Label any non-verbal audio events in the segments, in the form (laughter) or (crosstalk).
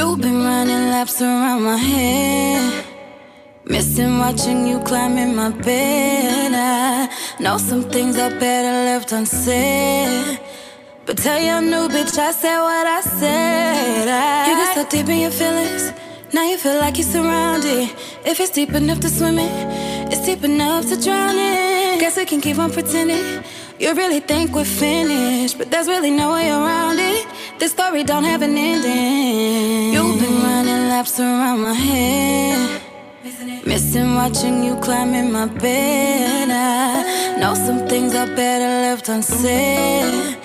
You've been running laps around my head. Missing watching you climb in my bed. I know some things are better left unsaid. But tell your new bitch I said what I said. I, you get so deep in your feelings. Now you feel like you're surrounded. If it's deep enough to swim in, it's deep enough to drown in. Guess we can keep on pretending. You really think we're finished, but there's really no way around it. This story don't have an ending. Laps around my head. Missing watching you climb in my bed. I know some things I better left unsaid.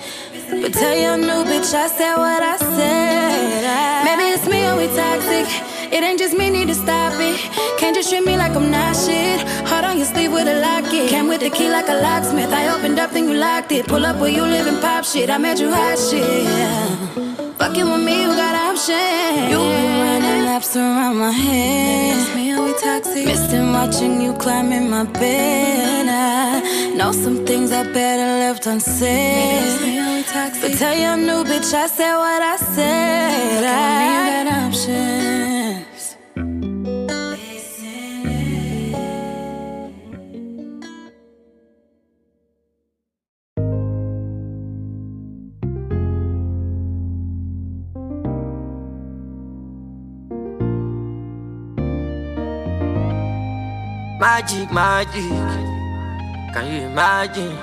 But tell your new bitch I said what I said. I, maybe it's me or we toxic. It ain't just me, need to stop it. Can't just treat me like I'm not shit. Heart on your sleeve with a locket. Came with the key like a locksmith. I opened up, then you locked it. Pull up where you live and pop shit. I made you hot shit. Fucking with me, you got options. You been running laps around my head. It's me we toxic. Missing watching you climb in my bed. I know some things I better left unsaid. It's me or we toxic. But tell your new bitch I said what I said. I, me, you got options. Magic, magic. Can you imagine?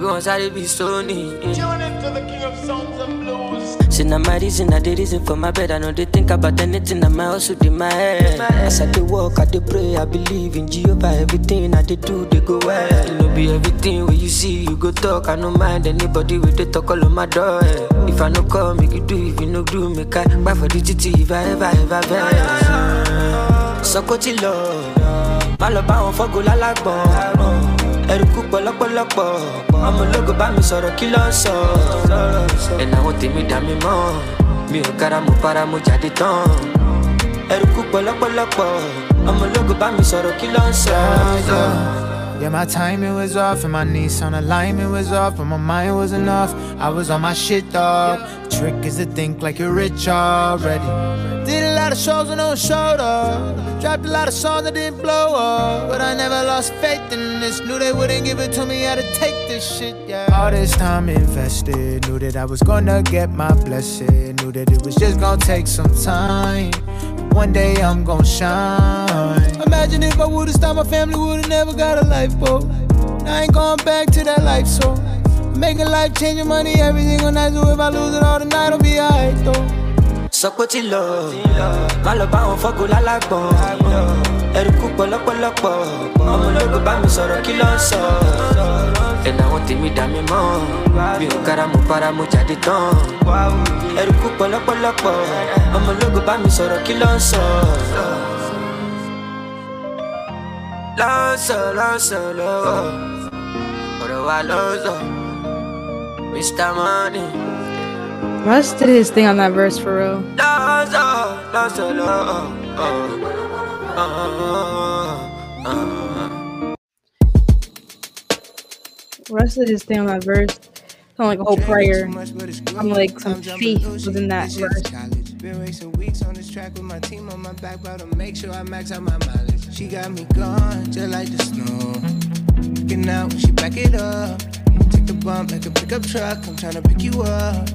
We want to be Sony. Tune into the king of songs and blues. See now my reason, I the reason for my bed. I know they think about anything. I'm also in my head. As I dey walk, I dey pray, I believe in Jehovah. Everything I dey do, they go well. Know be everything when you see, you go talk. I no mind anybody with the talk all on my door. If I no come, make you do. If you no do, make I buy for the TT. If I ever, ever. Sọkò tí lọ, má lọ bá wọn fọ́gò lálágbọ̀n. Ẹrù kú pọ̀lọ́pọ̀lọpọ̀, ọmọ ológo bá mi sọ̀rọ̀ kí ló sọ. Ẹ̀nà àwọn tèmi dà mí mọ́, mi ò kára mo para mo jáde tán. Ẹrù kú pọ̀lọ́pọ̀lọpọ̀, ọmọ ológo bá mi sọ̀rọ̀ kí ló sọ. Yeah, my timing was off and my Nissan alignment was off, but my mind wasn't off. I was on my shit, dog. Trick is to think like you're rich already. Lot of shows and no showed up. Dropped a lot of songs that didn't blow up. But I never lost faith in this. Knew they wouldn't give it to me, had to take this shit, yeah. All this time invested. Knew that I was gonna get my blessing. Knew that it was just gonna take some time. One day I'm gonna shine. Imagine if I would've stopped, my family would've never got a lifeboat. I ain't going back to that life, so making life changing money, everything on that. So if I lose it all tonight, I'll be alright though. Sọkò tí lọ, má lọ bá wọn fọ́gò lálágbọ̀n. Ẹrù kú pọ̀lọ́pọ̀lọpọ̀, ọmọ ológo bá mi sọ̀rọ̀ kí ló ń sọ. Ẹ̀nà àwọn tèmi dà mí mọ́, mi ò kára mo para mo jáde tán. Ẹrù kú pọ̀lọ́pọ̀lọpọ̀, ọmọ ológo bá mi sọ̀rọ̀ kí ló sọ. Lọ́sọ̀ lọ́sọ̀ lọ́wọ́, ọ̀rọ̀ wa lọ́sọ̀, Mr. Money. Russ did his thing on that verse for real. Lọ́sọ̀ lọ́sọ̀ lọ́wọ́. Russ did his thing on that verse. Sound like a whole prayer. I'm like some faith within that verse. Been racing weeks on this track with my team on my back, about to make sure I max out my mileage. She got me gone, just like the snow. Looking out when she back it up. Take the bump like a pickup truck. I'm trying to pick you up.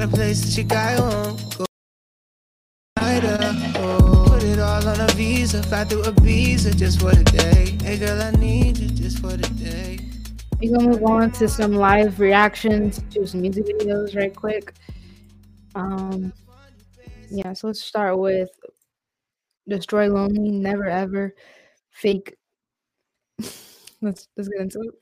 Oh, a place that you got on. Go up. Oh, put it all on a visa. Fly through Ibiza just for the day. Hey girl, I need you just for the day. We're gonna move on to some live reactions to some music videos right quick. Um yeah, so let's start with Destroy Lonely, Never Ever, Fake. (laughs) let's let's get into it.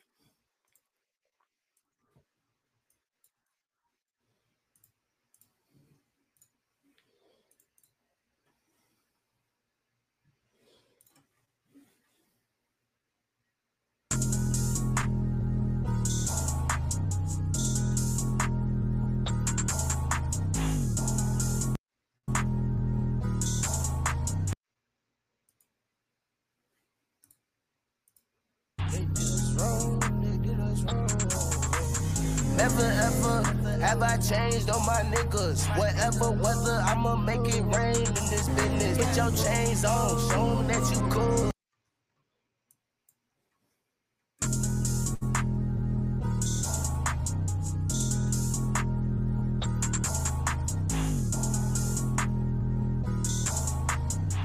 Never ever have I changed on my niggas? Whatever weather, I'ma make it rain in this business. Put your chains on, show 'em that you cool.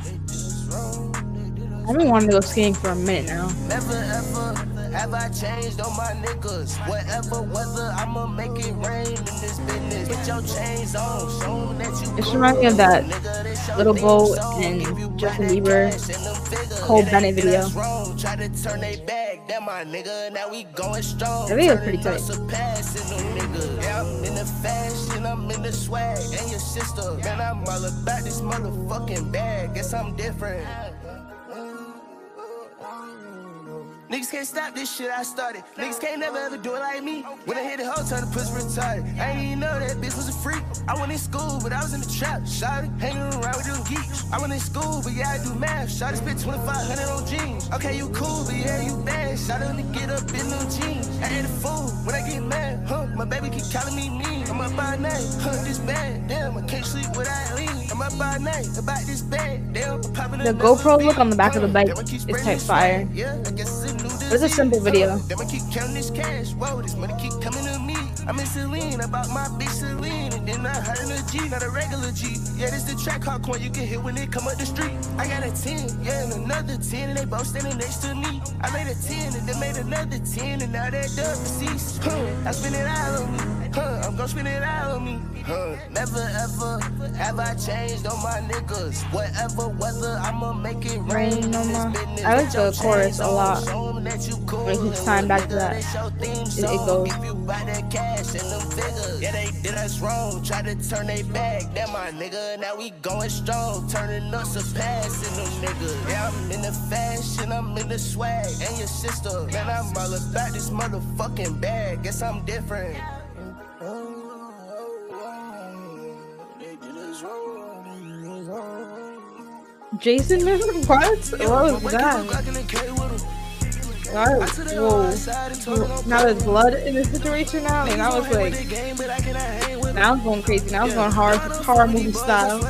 They did us wrong, they did us I've been wanting to go skiing for a minute now. Never ever have I changed on my niggas. Whatever weather, I'ma make it rain in this business. Put your chains on, show that you This reminds me of that Nigga, Little Bo and Justin Bieber cash and them figures. Cole Bennett video. Try to turn they back, that my nigga. Now we going strong. That video pretty tight. up, surpassing them niggas. Yeah, I'm in the fashion, I'm in the swag. And your sister, man, I'm all about this motherfucking bag. Guess I'm different. Niggas can't stop this shit I started. Niggas can't never ever do it like me. When I hit the turn, the pussy retarded. I ain't even know that bitch was a freak. I went in school, but I was in the trap. Shot it, hanging around with them geeks. I went in school, but yeah, I do math. Shot it, spent 2500 on jeans. Okay, you cool, but yeah, you bad. Shot it to get up in them jeans. I ain't a fool when I get mad. Huh, my baby keep calling me mean. I'm up by night, huh, this bad. Damn, I can't sleep without lean. I'm up by night, about this bad. Damn, popping The GoPro look on the back of the bike is type fire. Yeah, I guess it's But it's a simple video. Them I keep counting this cash. Whoa, this money keep coming to me. I'm in Celine, my bitch Celine, and then I G, not a regular G. Yeah, this the track you can hit when it come up the street. I got a 10, yeah, and another 10, and they both standing next to me. I made a 10, and made another 10, and now deceased. I it on me. Huh, I'm gonna spend it all on me. Huh, never ever have I changed on my niggas. Whatever weather, I'ma make it rain. Rain on my- I like the chorus a lot. show 'em that you cool. When he signed back to that, It, it- it goes. If you buy that cash and them figures, yeah, they did us wrong. Try to turn they back, that my nigga. Now we going strong, turning up, surpassing them niggas. Yeah, I'm in the fashion, I'm in the swag, and your sister. Man, I'm all about this motherfucking bag. Guess I'm different. Jason, (laughs) what? What was that? Why- Whoa. Now there's blood in the situation now, and I was like, now I'm going crazy. Now I'm going hard, horror movie style.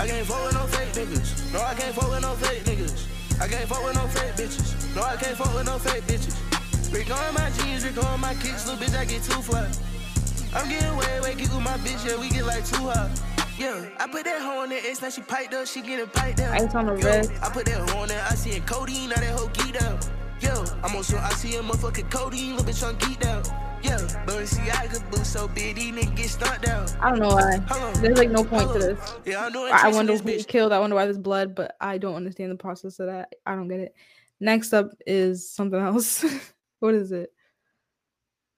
I can't fuck with no fake niggas. No, I can't fuck with no fake niggas. I can't fuck with no fake bitches. No, I can't fuck with no fake bitches. Rick on my jeans, Rick on my kicks, little bitch, I get too fly. I'm getting way, way, kick with my bitch, yeah, we get like too hot. Yeah, I put that hoe on that X, now she piped up, she getting piped down. Ice on the wrist. I put that hoe on that, I see it codeine, now that hoe geeked out. Yo, I'm on some, I see a motherfucking codeine, little bitch, I'm geeked out. Yeah, but see, I could boost so big, these niggas get down. I don't know why. There's like no point to this. Yeah, I tricks in wonder who bitch. killed. I wonder why there's blood, but I don't understand the process of that. I don't get it. Next up is something else. (laughs) what is it?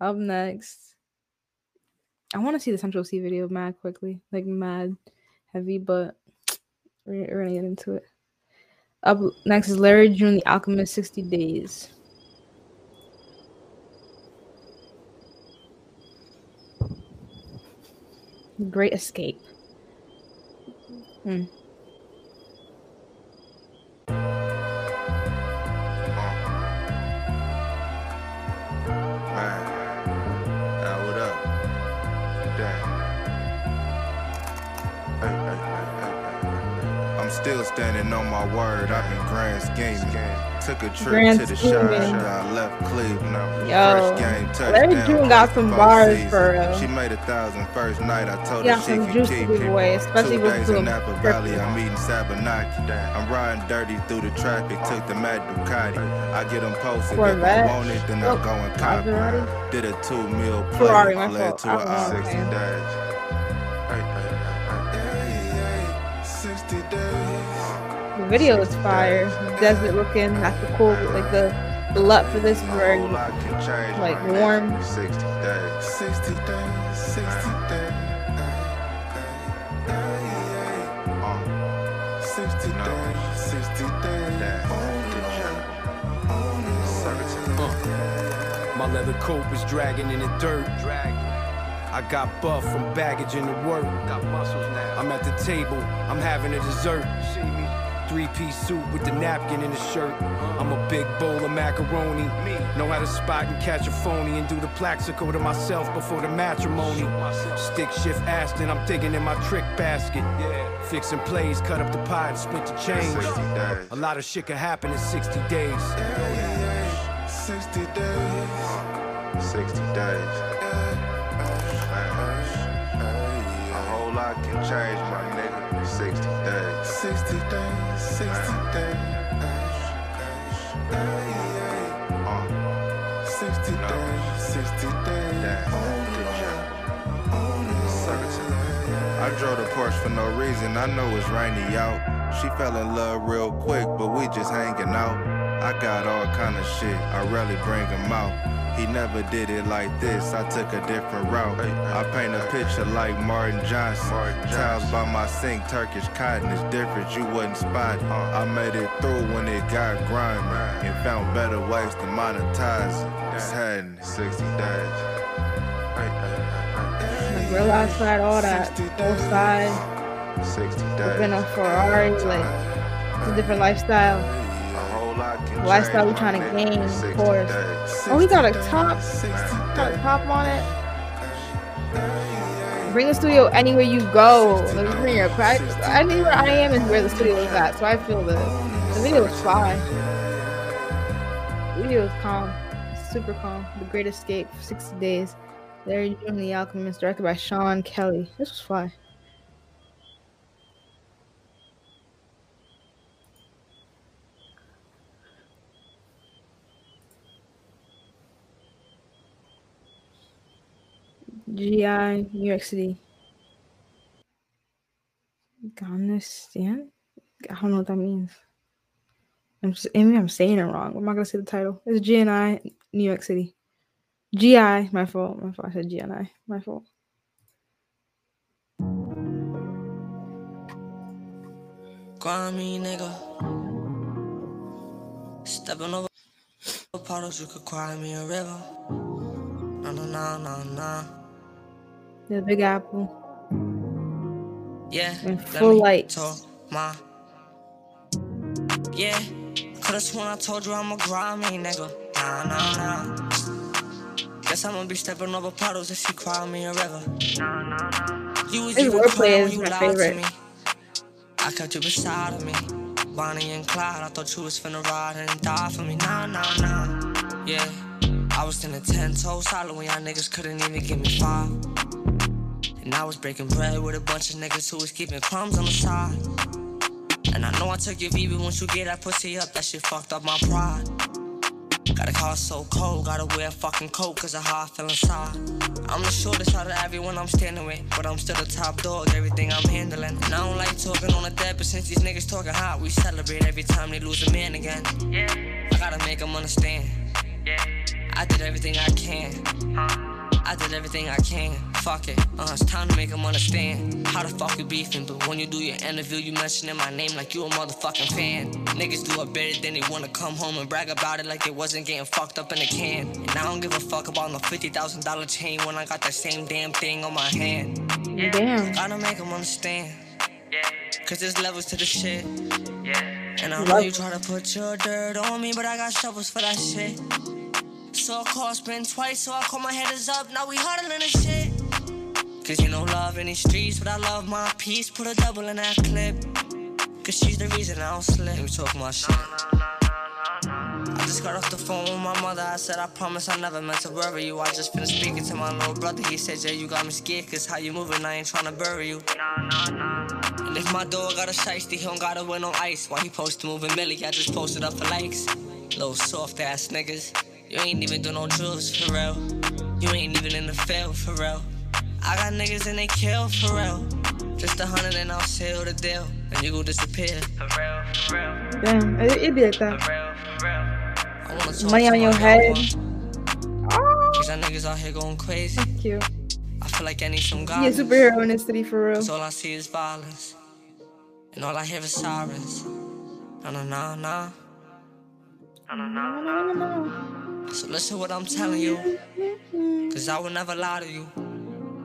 Up next, I want to see the Central Cee video mad quickly, like mad heavy, but we're, we're gonna get into it. Up next is Larry June, The Alchemist, 60 Days. Great Escape. Hmm. Standing on my word. I've been grand scheming. Took a trip Grand to the. I left Cleveland. Yo, game Larry. June got some bars seasons. for real. She made a thousand first night. I told He her she some could juice to keep it. especially Two days in Napa. Valley. I'm eating Sabanaki. I'm riding dirty through the traffic. Took the Mad Ducati. I get them posted. If Corvette. I want it, then I Oh, go and cop Did a two mil play. Ferrari, my Fled to I a don't 60 man. Video is fire. Desert looking. That's the cool. Like the the LUT for this is very Whole lot can change like, warm. 60 days. 60 days, 60 days. 60 days, 60 days. My leather coat was dragging in the dirt. I got buff from baggage in the work. Got muscles now. I'm at the table, I'm having a dessert. See me? three piece suit with the napkin in the shirt. I'm a big bowl of macaroni. Know how to spot and catch a phony and do the plaxico to myself before the matrimony. Stick shift Aston, I'm digging in my trick basket. Fixing plays, cut up the pie and split the change. A lot of shit can happen in 60 days. 60 days. 60 days. A whole lot can change, my nigga. 60 days. 60 days. 60 days. Uh, 60 days. 60 days. I drove the Porsche for no reason. I know it's rainy out. She fell in love real quick, but we just hanging out. I got all kind of shit. I rarely bring him out. He never did it like this. I took a different route. I paint a picture like Martin Johnson. Tiles by my sink, Turkish cotton is different. You wouldn't spot it. Uh-huh. I made it through when it got grimy and found better ways to monetize it. It's had 60 days. Like real outside, all that. Both sides. 60 Been days. a Ferrari, like it's a different lifestyle. A whole lot can Lifestyle we trying to gain, of 60 course. days. Oh, we got a top, got a top on it. Bring the studio anywhere you go. Like, bring your. Anywhere I am is where the studio is at. So I feel the the video is fly. The video is calm, super calm. The Great Escape, 60 days. You join the Alchemist, directed by Sean Kelly. This was fly. GI, New York City. Afghanistan? I don't know what that means. I'm just, maybe I'm saying it wrong. I'm not gonna say the title. It's GNI, New York City. GI, my fault. My fault. I said GNI. My fault. Grimy nigga. Stepping over puddles, you could cry me a river. No, no, no, no, no. The Big Apple. Yeah, And full lights. talk my. Yeah, could've sworn I told you I'm a grimy nigga. Nah, nah, nah. Guess I'ma be stepping over puddles if she cry me a river. You was even crying when you my lied favorite. to me. I kept you beside of me. Bonnie and Clyde, I thought you was finna ride and die for me. Nah, nah, nah. Yeah, I was in a 10 toe solid when y'all niggas couldn't even give me five. And I was breaking bread with a bunch of niggas who was keeping crumbs on the side. And I know I took your V, but once you get that pussy up, that shit fucked up my pride. Got a car so cold, gotta wear a fucking coat cause of how I feel inside. I'm the shortest out of everyone I'm standing with, but I'm still the top dog, everything I'm handling. And I don't like talking on the dead, but since these niggas talking hot, we celebrate every time they lose a man again. Yeah. I gotta make them understand. I did everything I can. Uh. I did everything I can. Fuck it. Uh, it's time to make them understand how the fuck we beefing. But when you do your interview, you mentioning my name like you a motherfucking fan. Niggas do it better than they wanna come home and brag about it like it wasn't getting fucked up in a can. And I don't give a fuck about no $50,000 chain when I got that same damn thing on my hand. Damn. Gotta make them understand. Yeah. Cause there's levels to the shit. Yeah. And I know you try to put your dirt on me, but I got shovels for that shit. So I call spin twice, so I call my headers up. Now we huddling and shit. Cause you know love in these streets, but I love my peace. Put a double in that clip. Cause she's the reason I don't slip. Let me talk my shit. I just got off the phone with my mother. I said, I promise I never meant to worry you. I just finished speaking to my little brother. He said, Yeah, you got me scared. Cause how you moving, I ain't tryna bury you. And if my dog got a shiesty, he don't gotta wear no ice. Why he post moving Millie? I just posted up for likes. Little soft ass niggas. You ain't even do no drugs for real. You ain't even in the field for real. I got niggas and they kill for real. Just a hundred and I'll seal the deal. And you go disappear. For real, for real, Damn. It, it be like for that. real, for real. I talk Money to on your head. Oh, Cause y'all niggas out here going crazy. cute. I feel like I need some He a superhero in this city for real. Cause all I see is violence. And all I hear is sirens. Nah, nah, nah, nah. So listen what I'm telling you. Cause I will never lie to you.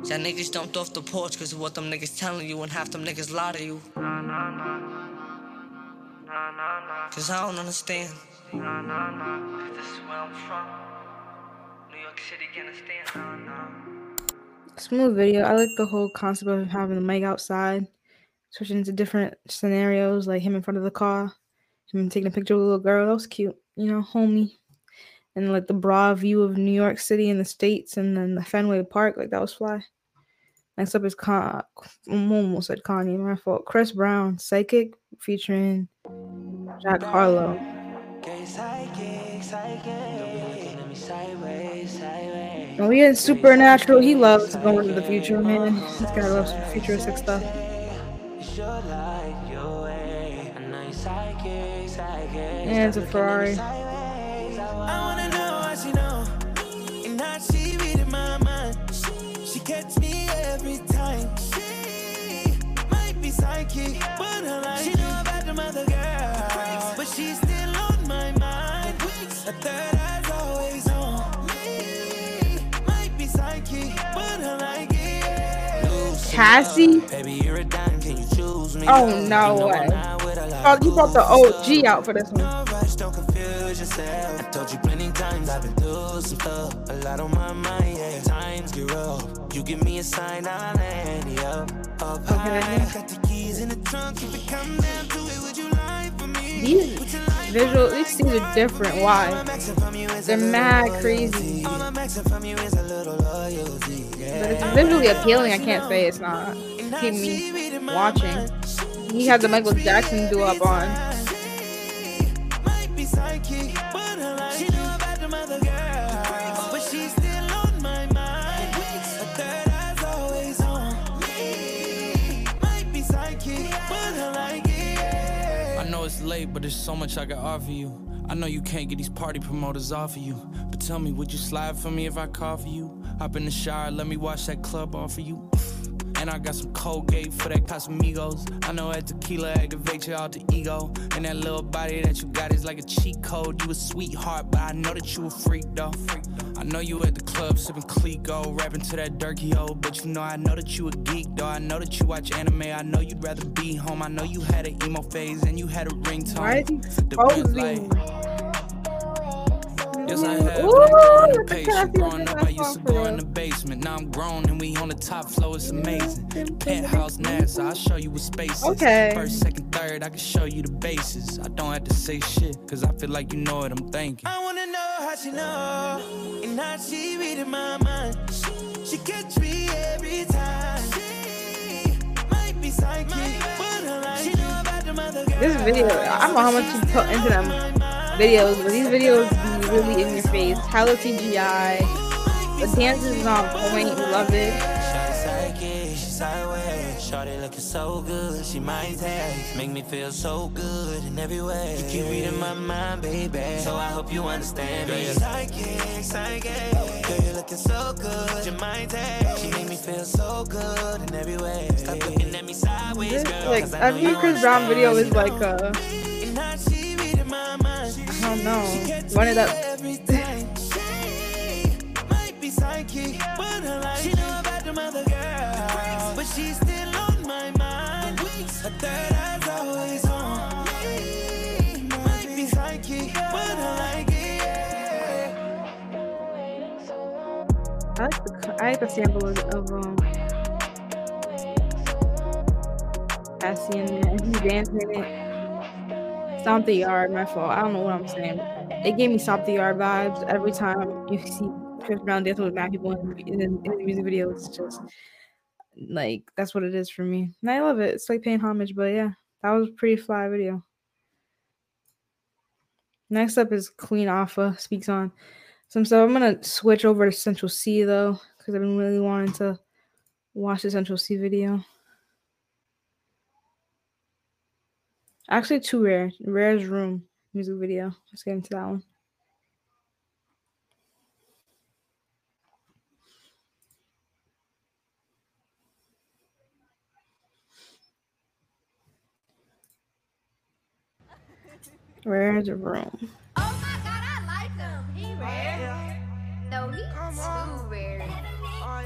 Y'all niggas jumped off the porch cause of what them niggas telling you, and half them niggas lie to you. cause I don't understand. Cause this is where I'm from. New York City, can understand? Smooth video. I like the whole concept of him having the mic outside, switching into different scenarios, like him in front of the car, him taking a picture of a little girl. That was cute, you know, homie. And like the broad view of New York City and the states, and then the Fenway Park, like that was fly. Next up is Con. I almost said Kanye. My fault. Chris Brown, Psychic, featuring Jack Harlow. When we get supernatural, he loves going to the future, man. This guy loves futuristic stuff. And it's a Ferrari. I wanna know how she know, and how she reading my mind. She catch me every time. She might be psychic, but I like she know about the mother girl, but she's still on my mind. A third eye's always on me. Might be psychic, but I like it. Cassie? Baby, you're a dime, can you choose me? Oh no way! Oh, you brought the OG out for this one. No rush, don't confuse yourself. I told you plenty times I've been through some stuff. A lot on my mind, yeah. Times get rough. You give me a sign, I'll land up. Up Okay. high. Got the keys in the trunk. If it come down to it, would you lie for me? These you visual, these things are different. Why? maxing from you is They're mad crazy. All I'm maxing from you is a little loyalty. Yeah. But it's visually appealing. I can't say it's not. Keep me watching. He had the Michael Jackson do up on. Late, but there's so much I can offer you. I know you can't get these party promoters off of you. But tell me, would you slide for me if I call for you? Hop in the shower, let me wash that club off of you. And I got some Colgate for that Casamigos. I know that tequila activates your alter ego. And that little body that you got is like a cheat code. You a sweetheart, but I know that you a freak though. I know you at the club sipping Clicquot, rapping to that Durkee O. But you know, I know that you a geek though. I know that you watch anime. I know you'd rather be home. I know you had an emo phase and you had a ringtone. Why is he The red posing? light. Yes, I have. Ooh, I'm growing look at Growing up, I used to go in the basement. Now I'm grown and we on the top floor. It's amazing. The Penthouse NASA. I'll show you what space is. Okay. First, second, third. I can show you the bases. I don't have to say shit, cause I feel like you know what I'm thinking. I wanna she know, and how she reading my mind. She catch me every time. She might be psychic, but I like she know about the mother girl. This video, I don't know how much you put into them videos, but these videos be really in your face. Hella CGI. The dances is on point. Love it. Shawty she sideways. Looking so good, she might taste. Make me feel so good in every way. You keep reading my mind, baby. So I hope you understand me. Psychic, psychic. Girl, you're looking so good, your mind taste. She make me feel so good in every way. Stop looking at me sideways, This, girl. like 'cause I know every you Chris Brown video is like uh, And how she reading my mind. I don't know, run it up. I like the I like the sample of, of um Cassie in there, he's dancing in it. Stomp the yard, my fault. I don't know what I'm saying. It gave me Stomp the Yard vibes every time you see Chris Brown dancing with mad people in, in, in the music video. It's just like that's what it is for me, and I love it. It's like paying homage, but yeah, that was a pretty fly video. Next up is Queen Alpha speaks on some stuff. I'm gonna switch over to Central Cee though, because I've been really wanting to watch the Central C video. Actually, 2Rare. Rare's room music video. Let's get into that one. Rare's room. Oh my god, I like him. He oh, rare. No, he's too rare. Oh,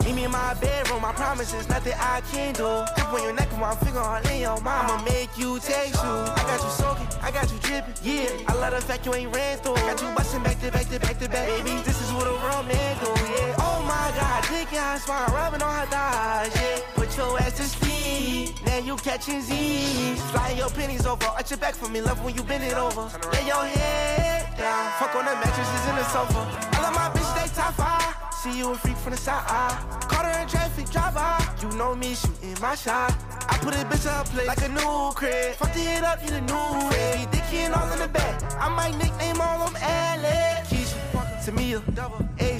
Meet uh-huh. me my bedroom, I promise there's nothing I can do. Grip on your neck with my finger all in your mouth. I'ma make you taste you. I got you soaking, I got you dripping. Yeah, I love the fact you ain't ran through. I got you busting back to back to back to back, baby. This is what a real man do. Yeah. My God, dick and spine rubbing on her thighs. Yeah, put your ass to sleep. Now you catching Z's. Flying your pennies over. Arch your back for me, love when you bend it over. Lay your head down. Fuck on the mattresses in the sofa. I love my bitch, they top five. See you a freak from the side. Caught her in traffic, drive by. You know me, shooting my shot. I put a bitch up play like a new crib. Fuck the hit up, need a new crib. Dicky and all in the back. I might nickname all them Alex. Keisha, Tamia, Asia,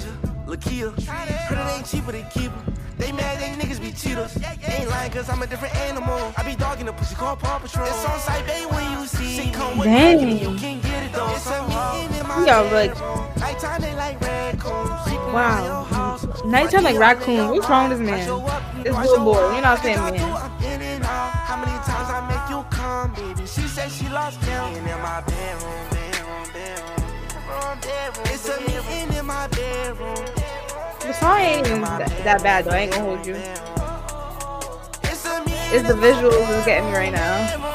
Lakia. Heard it ain't cheaper, they keep 'em. They mad, they niggas be cheaters. Ain't lying, cause I'm a different animal. I be dogging the pussy called Paw Patrol. It's on site, babe, when you see me. Come with Dang. me, you can get it though. It's a meeting in my We are like, Nighttime, they like raccoons. Creeping wow. Nighttime like raccoon. What's wrong with this man? This little boy. You're not saying man. in and out. How many times I make you come, baby? She said she lost count. In my bedroom. It's a meeting in my bedroom. The song ain't even that, bad though. I ain't gonna hold you. It's the visuals that's getting me right now.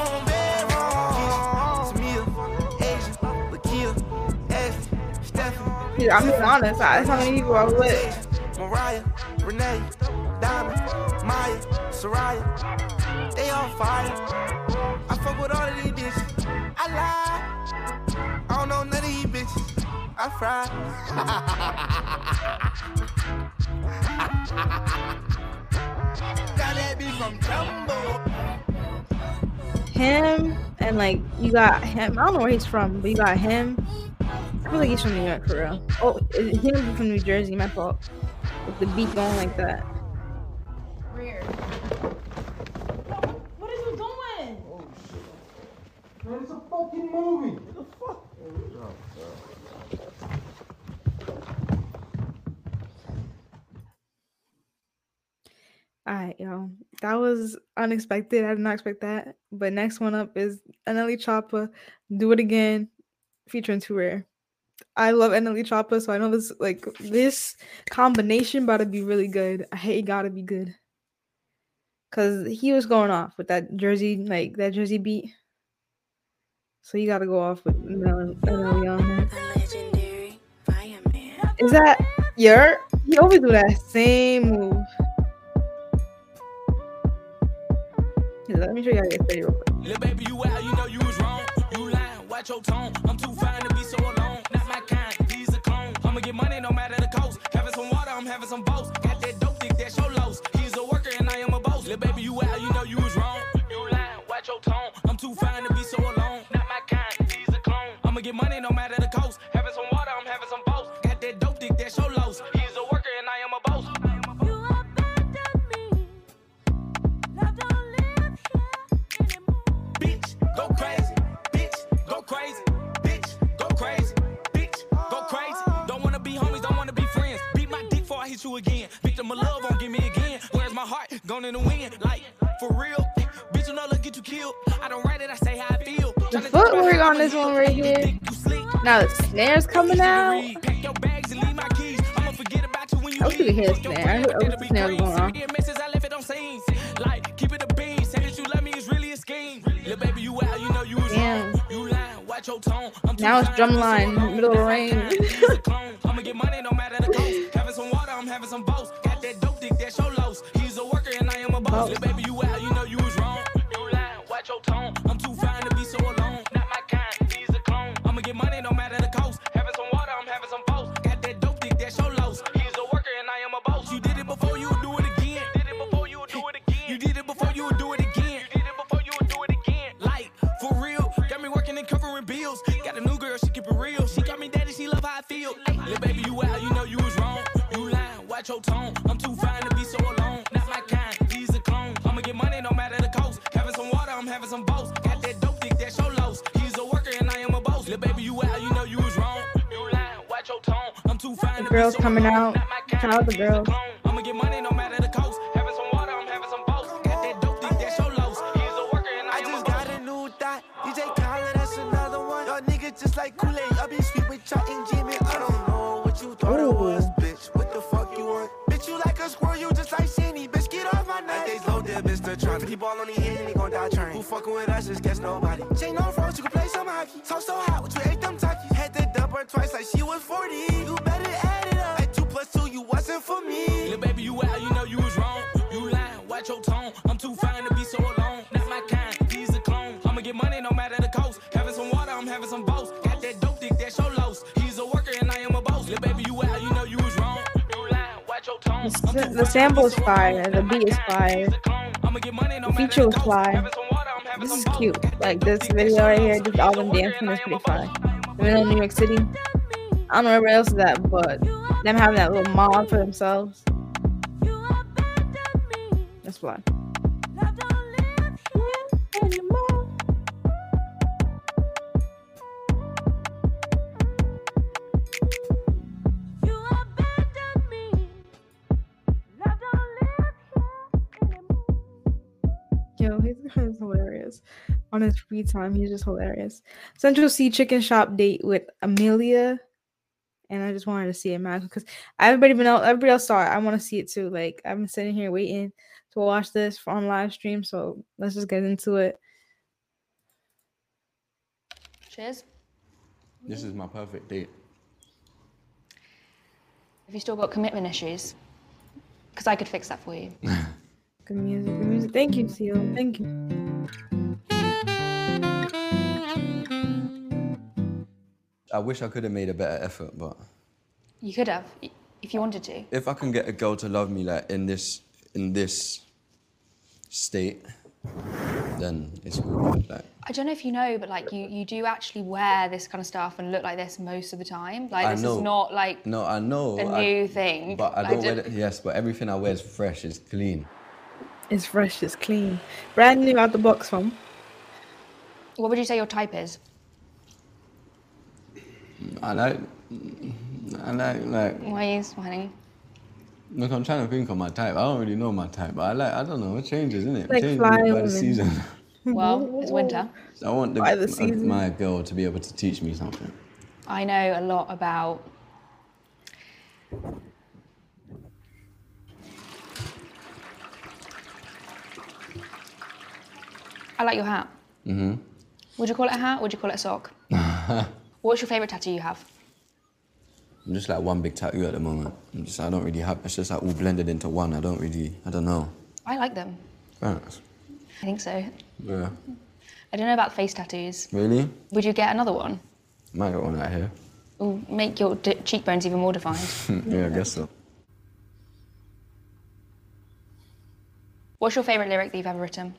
Dude, I'm being honest. That's how many people I with. Mariah, Renee, Diamond, Maya, Soraya, they on fire. I fuck with all of these bitches. I lie. Bitches. I fry. Got that beat from Jumbo. Him and like you got him. I don't know where he's from, but you got him. I feel like he's from New York for real. Oh, is- him from New Jersey. My fault. With the beat going like that. Where? What are you doing? Man, it's a fucking movie. What the fuck? Alright, yo. That was unexpected. I did not expect that. But next one up is NLE Choppa. Do it again. Featuring 2Rare. I love NLE Choppa, so I know this like this combination about to be really good. I hate gotta be good. Cause he was going off with that Jersey, like that Jersey beat. So you gotta go off with NLE on there. Is that your? He always do that same move. Let me show ready real quick. Little baby, you out, you know you was wrong. You lying, watch your tone. I'm too fine to be so alone. Not my kind, he's a clone. I'ma get money no matter the cost. Having some water, I'm having some boats. Got that dope dick, that's your. He's a worker and I am a boss. Little baby, you out, you know you was wrong. You lying, watch your tone. I'm too fine to be so alone. Not my kind, he's a clone. I'ma get money no matter Gone in the wind. Like, for real. Bitch, you know, look, get you killed. I don't write it, I say how I feel. The footwork on this one right here. Now the snare's coming out. Pack your bags and leave my keys. I'ma forget about you when you wish you could hear the snare. I I wish the snare going on. I left it on scenes. Like, keep it a bean. Say that you love me is really a scheme. Little baby, you out, you know you was Damn. wrong. You lying, watch your tone. I'm too Now it's fine drum to be so line, alone. middle of the rain. Little baby, you out, you know you was wrong. You lying, watch your tone. Girls coming out. Shout out the girls. The, the sample is fire. The beat is fire. The feature was fire. This is cute. Like this video right here, just all them dancing is pretty fire. The middle of New York City. I don't know where else is that, but them having that little mall for themselves. That's fly. Hilarious. On his free time, he's just hilarious. Central Cee chicken shop date with Amelia. And I just wanted to see it, man, because everybody been else, everybody else saw it. I want to see it too. Like I've been sitting here waiting to watch this on live stream. So let's just get into it. Cheers. This is my perfect date. Have you still got commitment issues? Because I could fix that for you. (laughs) Good music, good music. Thank you, Seal. Thank you. I wish I could have made a better effort, but You could have, if you wanted to. if I can get a girl to love me like in this in this state, then it's good. Like I don't know if you know, but like you, you do actually wear this kind of stuff and look like this most of the time. Like I this know. is not like no, I know. a new thing. But I don't wear it. Yes, but everything I wear is fresh, It's clean. It's fresh, it's clean. Brand new out the box from. What would you say your type is? I like. I like like. Why are you sweating? Look, I'm trying to think of my type. I don't really know my type, but I like. I don't know. It changes, isn't it? Like changes fly by the season. (laughs) Well, it's winter. I want the, By the season. my girl to be able to teach me something. I know a lot about. I like your hat. hmm Would you call it a hat? Would you call it a sock? (laughs) What's your favourite tattoo you have? I'm just like one big tattoo at the moment. I'm just, I don't really have. It's just like all blended into one. I don't really. I don't know. I like them. Thanks. I think so. Yeah. I don't know about face tattoos. Really? Would you get another one? Might get one out here. Will make your d- cheekbones even more defined. (laughs) yeah, I guess so. What's your favourite lyric that you've ever written?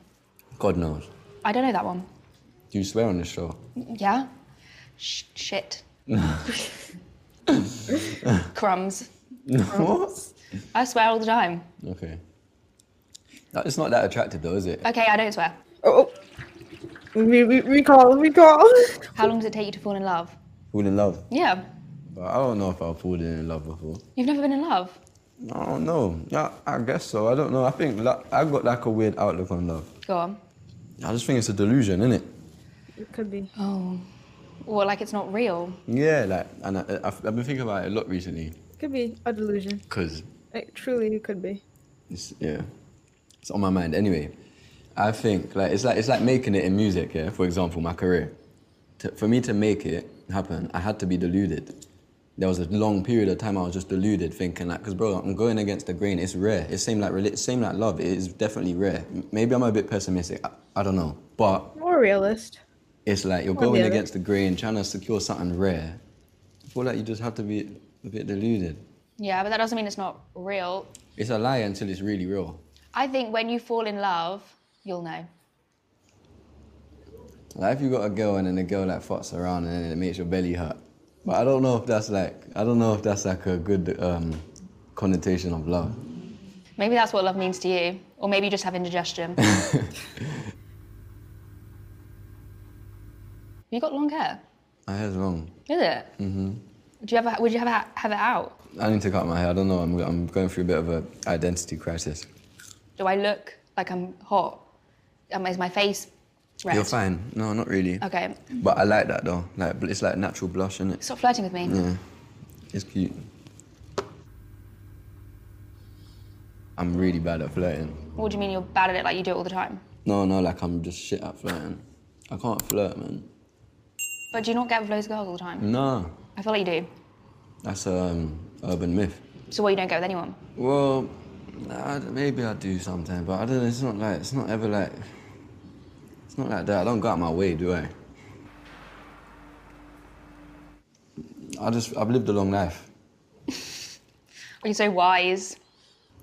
God knows. I don't know that one. Do you swear on this show? Yeah? Sh- shit. (laughs) Crumbs. what? I swear all the time. Okay. That- It's not that attractive though, is it? Okay, I don't swear. Oh, oh. re- re- recall, recall. (laughs) How long does it take you to fall in love? Fall in love. Yeah. But I don't know if I've fallen in love before. You've never been in love? I don't know. Yeah, I guess so. I don't know. I think lo- I've got like a weird outlook on love. Go on. I just think it's a delusion, isn't it? It could be. Oh. Well, like it's not real. Yeah, like, and I, I've, I've been thinking about it a lot recently. Could be a delusion. Cause It truly could be. it's yeah, it's on my mind. Anyway, I think like it's like it's like making it in music. Yeah, for example, my career. To, for me to make it happen, I had to be deluded. There was a long period of time I was just deluded, thinking like, cause bro, I'm going against the grain. It's rare. It's same like rela- same like love. It is definitely rare. Maybe I'm a bit pessimistic. I, I don't know, but More realist. It's like you're going against the grain, trying to secure something rare. I feel like you just have to be a bit deluded. Yeah, but that doesn't mean it's not real. It's a lie until it's really real. I think when you fall in love, you'll know. Like if you got a girl and then the girl like fucks around and then it makes your belly hurt. But I don't know if that's like I don't know if that's like a good um, connotation of love. Maybe that's what love means to you. Or maybe you just have indigestion. (laughs) you got long hair. My hair's long. Is it? hmm Do you ever would you ever have it out? I need to cut my hair. I don't know. I'm, I'm going through a bit of a identity crisis. Do I look like I'm hot? Um, is my face red? You're fine. No, not really. Okay. But I like that though. Like it's like natural blush, isn't it? Stop flirting with me. Yeah. It's cute. I'm really bad at flirting. What do you mean you're bad at it? Like you do it all the time? No, no, like I'm just shit at flirting. I can't flirt, man. But do you not get with loads of girls all the time? No, I feel like you do. that's a um, urban myth. So what, you don't get with anyone? Well, I, maybe I do sometimes, but I don't. know, It's not like it's not ever like. It's not like that. I don't go out my way, do I? I just I've lived a long life. (laughs) Are you so wise?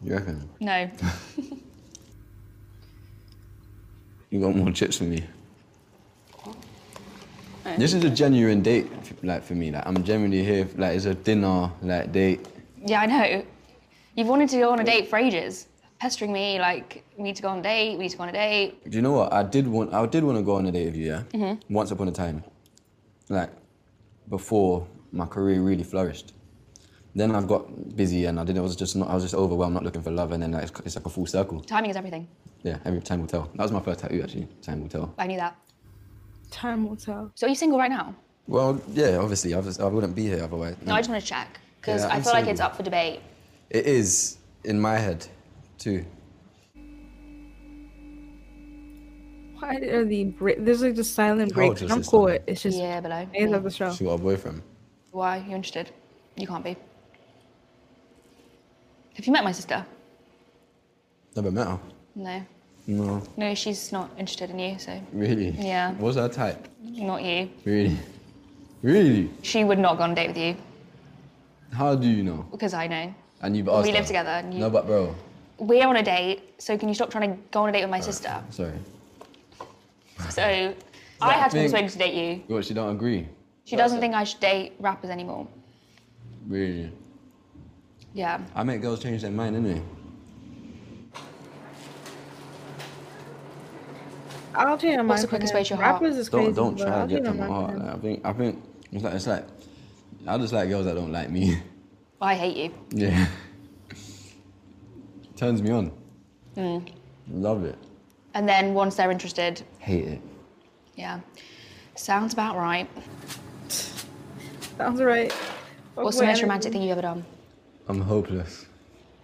You reckon? No. (laughs) You got more chips than me. This is a genuine date, like for me. Like I'm genuinely here. Like it's a dinner, like date. yeah, I know. You've wanted to go on a date for ages. Pestering me, like, we need to go on a date, we need to go on a date. Do you know what? I did want. I did want to go on a date with you. Yeah. Mhm. Once upon a time, like before my career really flourished. Then I've got busy and I didn't. I was just not. I was just overwhelmed, not looking for love, and then like, it's, it's like a full circle. Timing is everything. Yeah. Every time will tell. That was my first tattoo actually. Time will tell. I knew that. Time will tell. So are you single right now? Well, yeah. Obviously, I, was, I wouldn't be here otherwise. No, I just want to check. Because Yeah, I I'm feel like it's up for debate. It is in my head, too. Why are the break? There's like just silent How old's breaks. your I'm sister? cool. it. It's just Yeah, below. End of the show. She got a boyfriend. Why? You interested? You can't be. Have you met my sister? Never met her. No. No. No, she's not interested in you, so. Really? Yeah. What's her type? Not you. Really? Really? She would not go on a date with you How do you know? because I know. And you've We asked live her? together and you- No, but bro, We're on a date, so can you stop trying to go on a date with my sister? sorry. So I had to think- persuade her to date you. What, she don't agree? She doesn't think I should date rappers anymore. Really? Yeah. I make girls change their mind, innit? I'll change my mind. What's the for quickest him. way to your heart? Rappers is crazy. Don't don't try to get change to my heart. for. Like, I think I think it's like it's like I just like girls that don't like me. (laughs) I hate you. yeah. Turns me on. Mm. Love it. And then once they're interested, Hate it. yeah. Sounds about right. Sounds right. What's the most romantic thing you've ever done? I'm hopeless.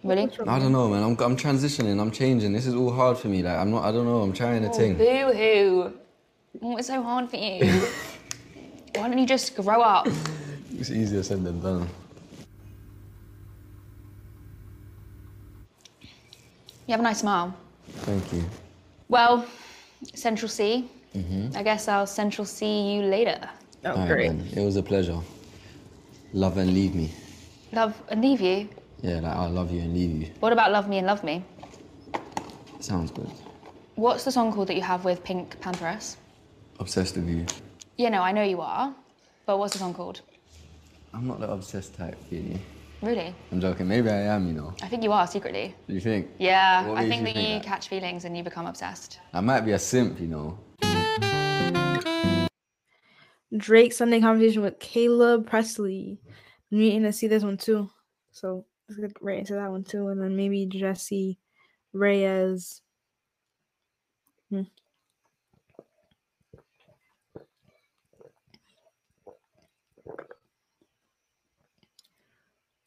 Really? I don't know, man. I'm, I'm transitioning. I'm changing. This is all hard for me. Like I'm not. I don't know. I'm trying a thing. Boo hoo. Oh, it's so hard for you. (laughs) Why don't you just grow up? It's easier said than done. You have a nice smile. Thank you. Well, Central Cee. Mm-hmm. I guess I'll Central Cee you later. Oh, All right, man. It was a pleasure. Love and leave me. Love and leave you. Yeah, like I love you and leave you. What about Love Me and Love Me? Sounds good. What's the song called that you have with PinkPantheress? Obsessed with you. Yeah, no, I know you are. But what's the song called? I'm not the obsessed type, really. Really? I'm joking. Maybe I am, you know. I think you are secretly. You think? Yeah, What I think you that you that? catch feelings and you become obsessed. I might be a simp, you know. Drake Sundae conversation with Caleb Pressley. I'm meeting to see this one too. So let's get right into that one too. And then maybe Jesse Reyes. Hmm.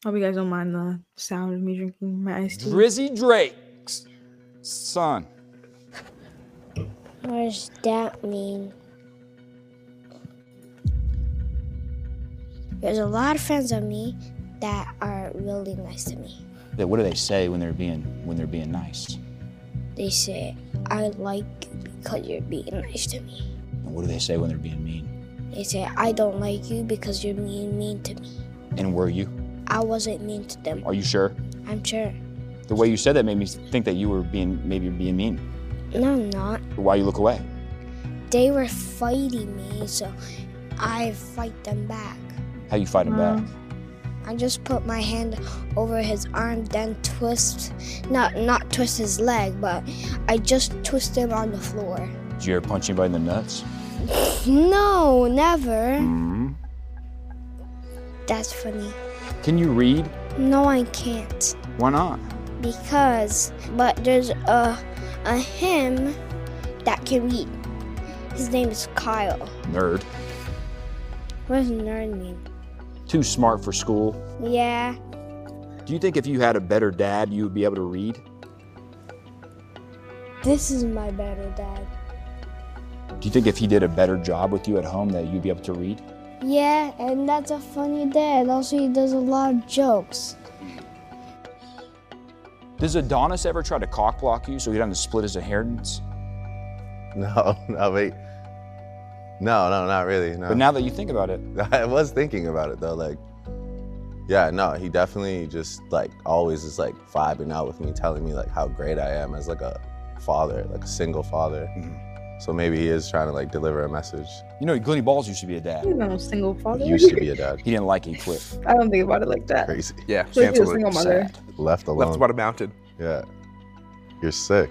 Hope you guys don't mind the sound of me drinking my iced tea. Drizzy Drake's son. What does that mean? There's a lot of friends of me that are really nice to me. What do they say when they're being when they're being nice? They say, I like you because you're being nice to me. And what do they say when they're being mean? They say, I don't like you because you're being mean to me. And were you? I wasn't mean to them. Are you sure? I'm sure. The way you said that made me think that you were being maybe being mean. No, I'm not. Why you look away? They were fighting me, so I fight them back. How you fight fighting back? I just put my hand over his arm, then twist, not not twist his leg, but I just twist him on the floor. Did you ever punch anybody in the nuts? (laughs) No, never. hmm That's funny. Can you read? No, I can't Why not? because, but there's a a him that can read. His name is Kyle. Nerd. What does nerd mean? Too smart for school. Yeah, Do you think if you had a better dad, you would be able to read? this is my better dad. Do you think if he did a better job with you at home that you'd be able to read? Yeah, and that's a funny dad. Also, he does a lot of jokes. Does Adonis ever try to cock block you so he doesn't split his inheritance? (laughs) No, no, wait. No, no, not really. No. But now that you think about it, (laughs) I was thinking about it though. Like, yeah, no, he definitely just like always is like vibing out with me, telling me like how great I am as like a father, like a single father. Mm-hmm. So maybe he is trying to like deliver a message. you know, Glenny Balls used to be a dad. You know, single father. He used to be a dad. (laughs) He didn't like it, he quit. I don't think about it like that. Crazy. Yeah, So he a single mother. Sad. Left alone. Left about a mountain. Yeah. You're sick.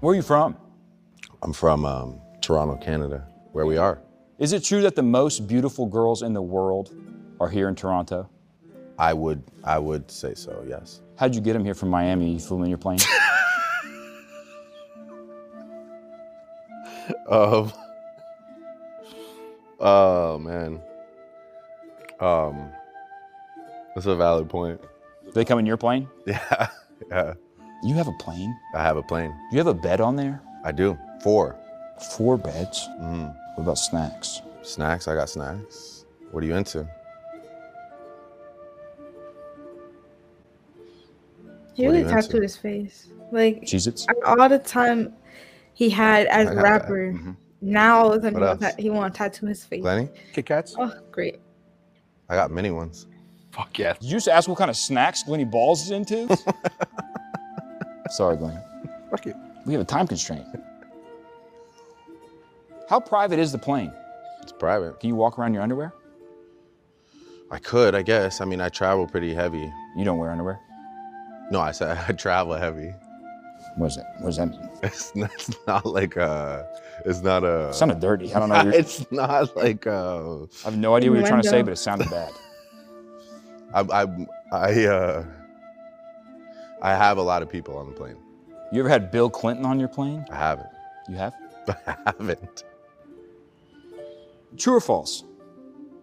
Where are you from? I'm from um, Toronto, Canada, where we are. Is it true that the most beautiful girls in the world are here in Toronto? I would, I would say so. Yes. How'd you get them here from Miami? You flew them in your plane? (laughs) Um. Oh man. Um. That's a valid point. they come in your plane? (laughs) Yeah. Yeah. You have a plane? I have a plane. You have a bed on there? I do. Four. Four beds? Mm. What about snacks? Snacks. I got snacks. What are you into? He really you into? tattooed his face. Like Cheez-Its? all the time he had as a got that. rapper. Mhm. Now all of a sudden he want, he want to tattoo his face. Glenny? Kit Kats? Oh, great. I got mini ones. Fuck yeah. Did you just ask what kind of snacks Glenny Balls is into? (laughs) Sorry, Glenny. Fuck you. We have a time constraint. How private is the plane? It's private. Can you walk around your underwear? I could, I guess. I mean, I travel pretty heavy. You don't wear underwear? No, I said (laughs) I travel heavy. What is that? What does that mean? (laughs) It's not, it's not like uh it's not a It sounded dirty. I don't know. (laughs) it's not like uh I have no idea what you're trying to say, but it sounded bad. I I I uh I have a lot of people on the plane. You ever had Bill Clinton on your plane? I haven't. You have? I haven't. True or false?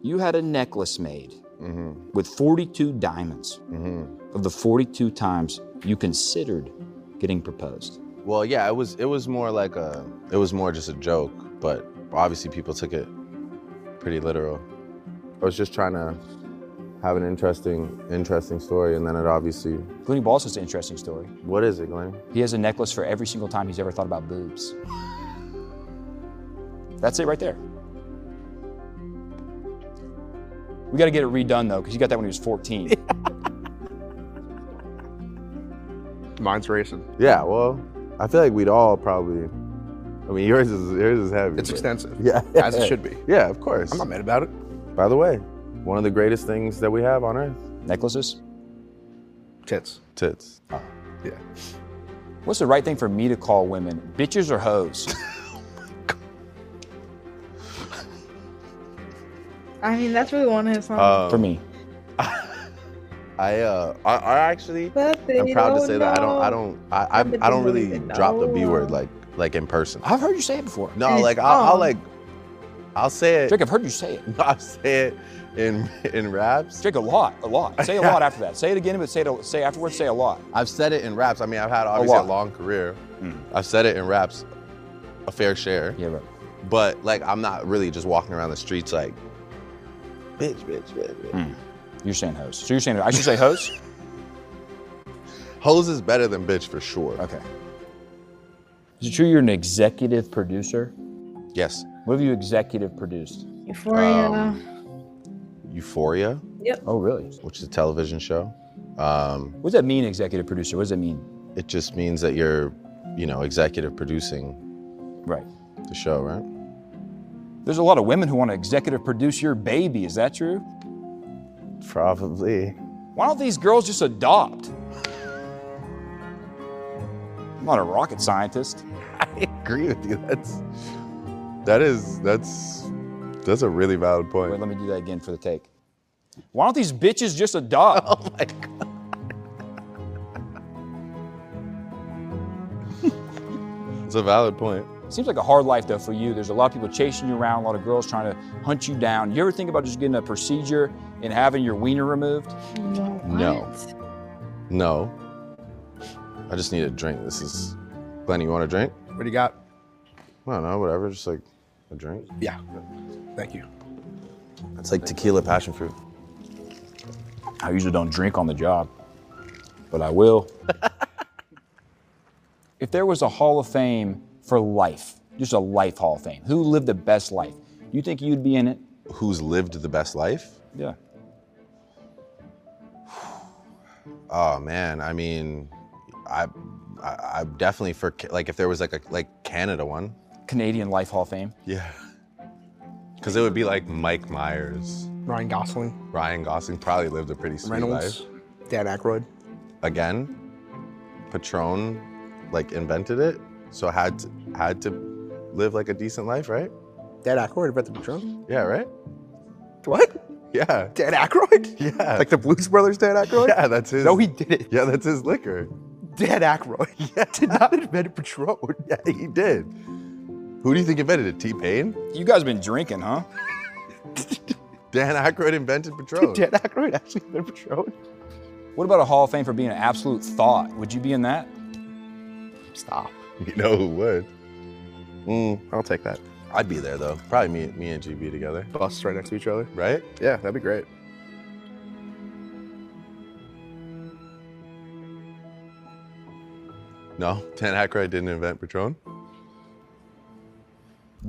You had a necklace made Mm-hmm. with 42 diamonds Mm-hmm. of the 42 times you considered getting proposed. Well, yeah, it was it was more like a it was more just a joke, but obviously people took it pretty literal. I was just trying to have an interesting interesting story, and then it obviously. Glenny Balls has an interesting story. What is it, Glenn? He has a necklace for every single time he's ever thought about boobs. That's it right there. We got to get it redone though, because you got that when he was 14. (laughs) Mine's racing. Yeah, well, I feel like we'd all probably. I mean, yours is yours is heavy. It's but- extensive. Yeah, As it should be. (laughs) Yeah, of course. I'm not mad about it. By the way, one of the greatest things that we have on Earth: Necklaces? Tits. tits. Yeah. What's the right thing for me to call women? Bitches or hoes? (laughs) I mean, that's really one of his songs. Um, for me. (laughs) I uh, I, I actually, I'm proud to don't say that I don't, I don't, I, I, I don't really drop the B word like, like in person. I've heard you say it before. No, And like I'll, I'll like, I'll say it. Drake, I've heard you say it. (laughs) I'll say it in in raps. Drake, a lot, a lot. Say a lot (laughs) after that. Say it again, but say it. Say afterwards. Say a lot. I've said it in raps. I mean, I've had obviously a, lot. long career. Mm. I've said it in raps, a fair share. Yeah, right. But like, I'm not really just walking around the streets like, bitch, bitch, bitch. bitch. Mm. You're saying hoes. So you're saying I should say hoes? (laughs) Hose is better than bitch for sure. Okay. Is it true you're an executive producer? Yes. What have you executive produced? Euphoria. Um, Euphoria, yep. Oh, really? which is a television show. Um, What does that mean, executive producer? What does that mean? it just means that you're, you know, executive producing Right. the show, right? There's a lot of women who want to executive produce your baby. Is that true? Probably. Why don't these girls just adopt? I'm not a rocket scientist. (laughs) I agree with you. That's that is that's that's a really valid point. Wait, let me do that again for the take. Why don't these bitches just adopt? (laughs) Oh my god. (laughs) it's a valid point. Seems like a hard life though for you. There's a lot of people chasing you around, a lot of girls trying to hunt you down. You ever think about just getting a procedure and having your wiener removed? No. No. I just need a drink. This is. Glenn, you want a drink? What do you got? I don't know, whatever. Just like a drink. Yeah. Thank you. It's like tequila passion fruit. I usually don't drink on the job, but I will. (laughs) if there was a Hall of Fame for life, just a life Hall of Fame, who lived the best life? You think you'd be in it? Who's lived the best life? Yeah. (sighs) Oh man, I mean, I, I, I definitely for like if there was like a like Canada one. Canadian Life Hall of Fame. Yeah. (laughs) Because it would be like Mike Myers, Ryan Gosling, Ryan Gosling probably lived a pretty sweet Reynolds, life. Dan Aykroyd. Again, Patron, like invented it, so had to, had to live like a decent life, right? Dan Aykroyd invented Patron. Yeah, right. What? Yeah. Dan Aykroyd? Yeah. Like the Blues Brothers Dan Aykroyd? Yeah, that's his. No, he did it. Yeah, that's his liquor. Dan Aykroyd (laughs) Yeah. did not invent Patron. (laughs) Yeah, he did. Who do you think invented it? T Pain? You guys been drinking, huh? (laughs) Dan Aykroyd invented Patron. Dan Aykroyd actually invented Patron. What about a Hall of Fame for being an absolute thought? Would you be in that? Stop. (laughs) You know who would? Mm, I'll take that. I'd be there though. Probably me, me and GB together, Busts right next to each other. right? Yeah, that'd be great. No, Dan Aykroyd didn't invent Patron.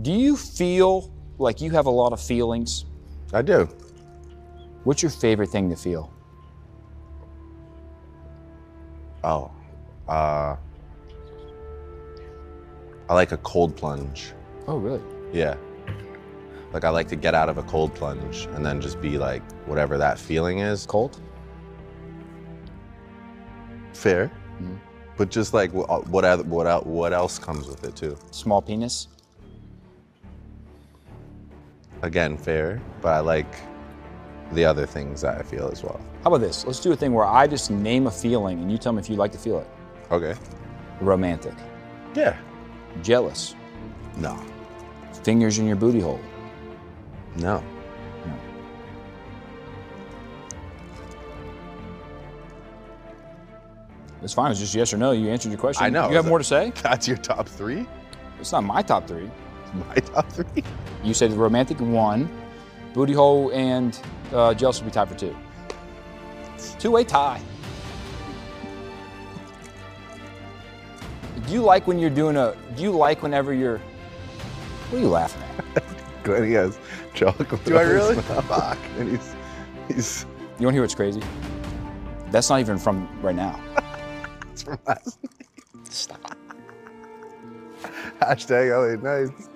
Do you feel like you have a lot of feelings? I do. What's your favorite thing to feel? Oh, uh, I like a cold plunge. Oh, really? Yeah. Like I like to get out of a cold plunge and then just be like whatever that feeling is. Cold? Fair. Mm-hmm. But just like what what what what else comes with it too? Small penis? Again, fair. But I like the other things that I feel as well. How about this? Let's do a thing where I just name a feeling and you tell me if you like to feel it. Okay. Romantic. Yeah. Jealous. No. Fingers in your booty hole. No. No. It's fine. It's just yes or no. You answered your question. I know. You have more to say? (laughs) That's your top three? It's not my top three. My (laughs) top three? You said romantic one, booty hole and uh, jealous would be tied for two. Two-way tie. Do you like when you're doing a? Do you like whenever you're? What are you laughing at? (laughs) Glenn, he has chocolate. Do I really? mouth, (laughs) And he's he's You want to hear what's crazy? That's not even from right now. (laughs) it's from last night. Stop. Hashtag LA Nights.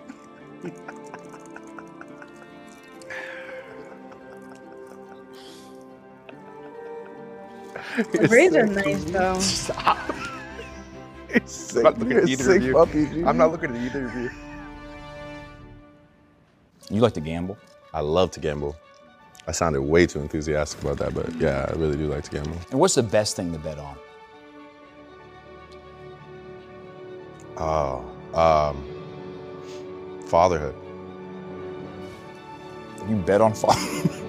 The braids are nice though. Stop. You're sick. I'm not looking at either sick of you. puppy, G. I'm not looking at either of you. You like to gamble? I love to gamble. I sounded way too enthusiastic about that, but yeah, I really do like to gamble. And what's the best thing to bet on? Oh, um, fatherhood. You bet on father. (laughs)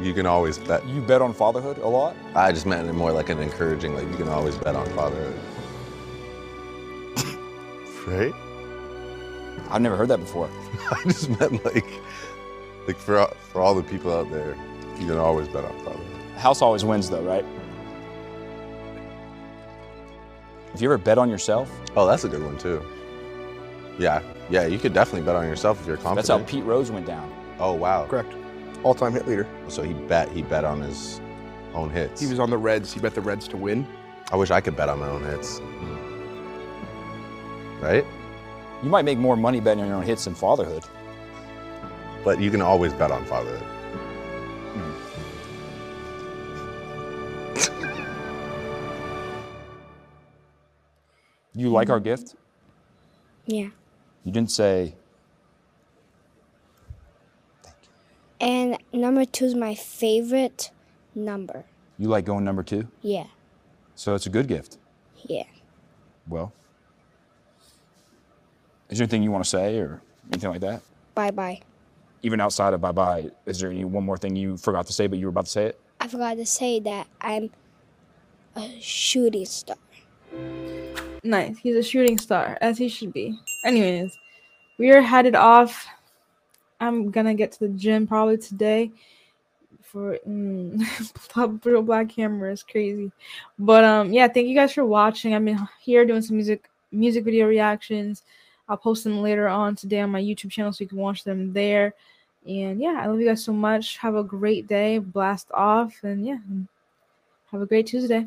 You can always bet. you bet on fatherhood a lot. I just meant it more like an encouraging, like you can always bet on fatherhood. (laughs) right? I've never heard that before. (laughs) I just meant like, like for all- for all the people out there, you can always bet on fatherhood. House always wins though, right? Have you ever bet on yourself? Oh, that's a good one too. Yeah, yeah, you could definitely bet on yourself if you're confident. That's how Pete Rose went down. Oh wow. Correct. All-time hit leader. So he bet he bet on his own hits. He was on the Reds. He bet the Reds to win. I wish I could bet on my own hits. Right? You might make more money betting on your own hits than fatherhood. But you can always bet on fatherhood. You like our gift? Yeah. You didn't say And number two is my favorite number. you like going number two, Yeah. so it's a good gift. Yeah. Well, is there anything you want to say or anything like that? Bye bye. Even outside of bye bye, is there any, one more thing you forgot to say, but you were about to say it? I forgot to say that I'm a shooting star. Nice. He's a shooting star, as he should be. Anyways, we are headed off. I'm gonna get to the gym probably today. For mm, (laughs) real black camera is crazy, but um yeah, thank you guys for watching. I'm here doing some music music video reactions. I'll post them later on today on my YouTube channel so you can watch them there. And yeah, I love you guys so much. Have a great day. Blast off, and yeah, have a great Tuesday.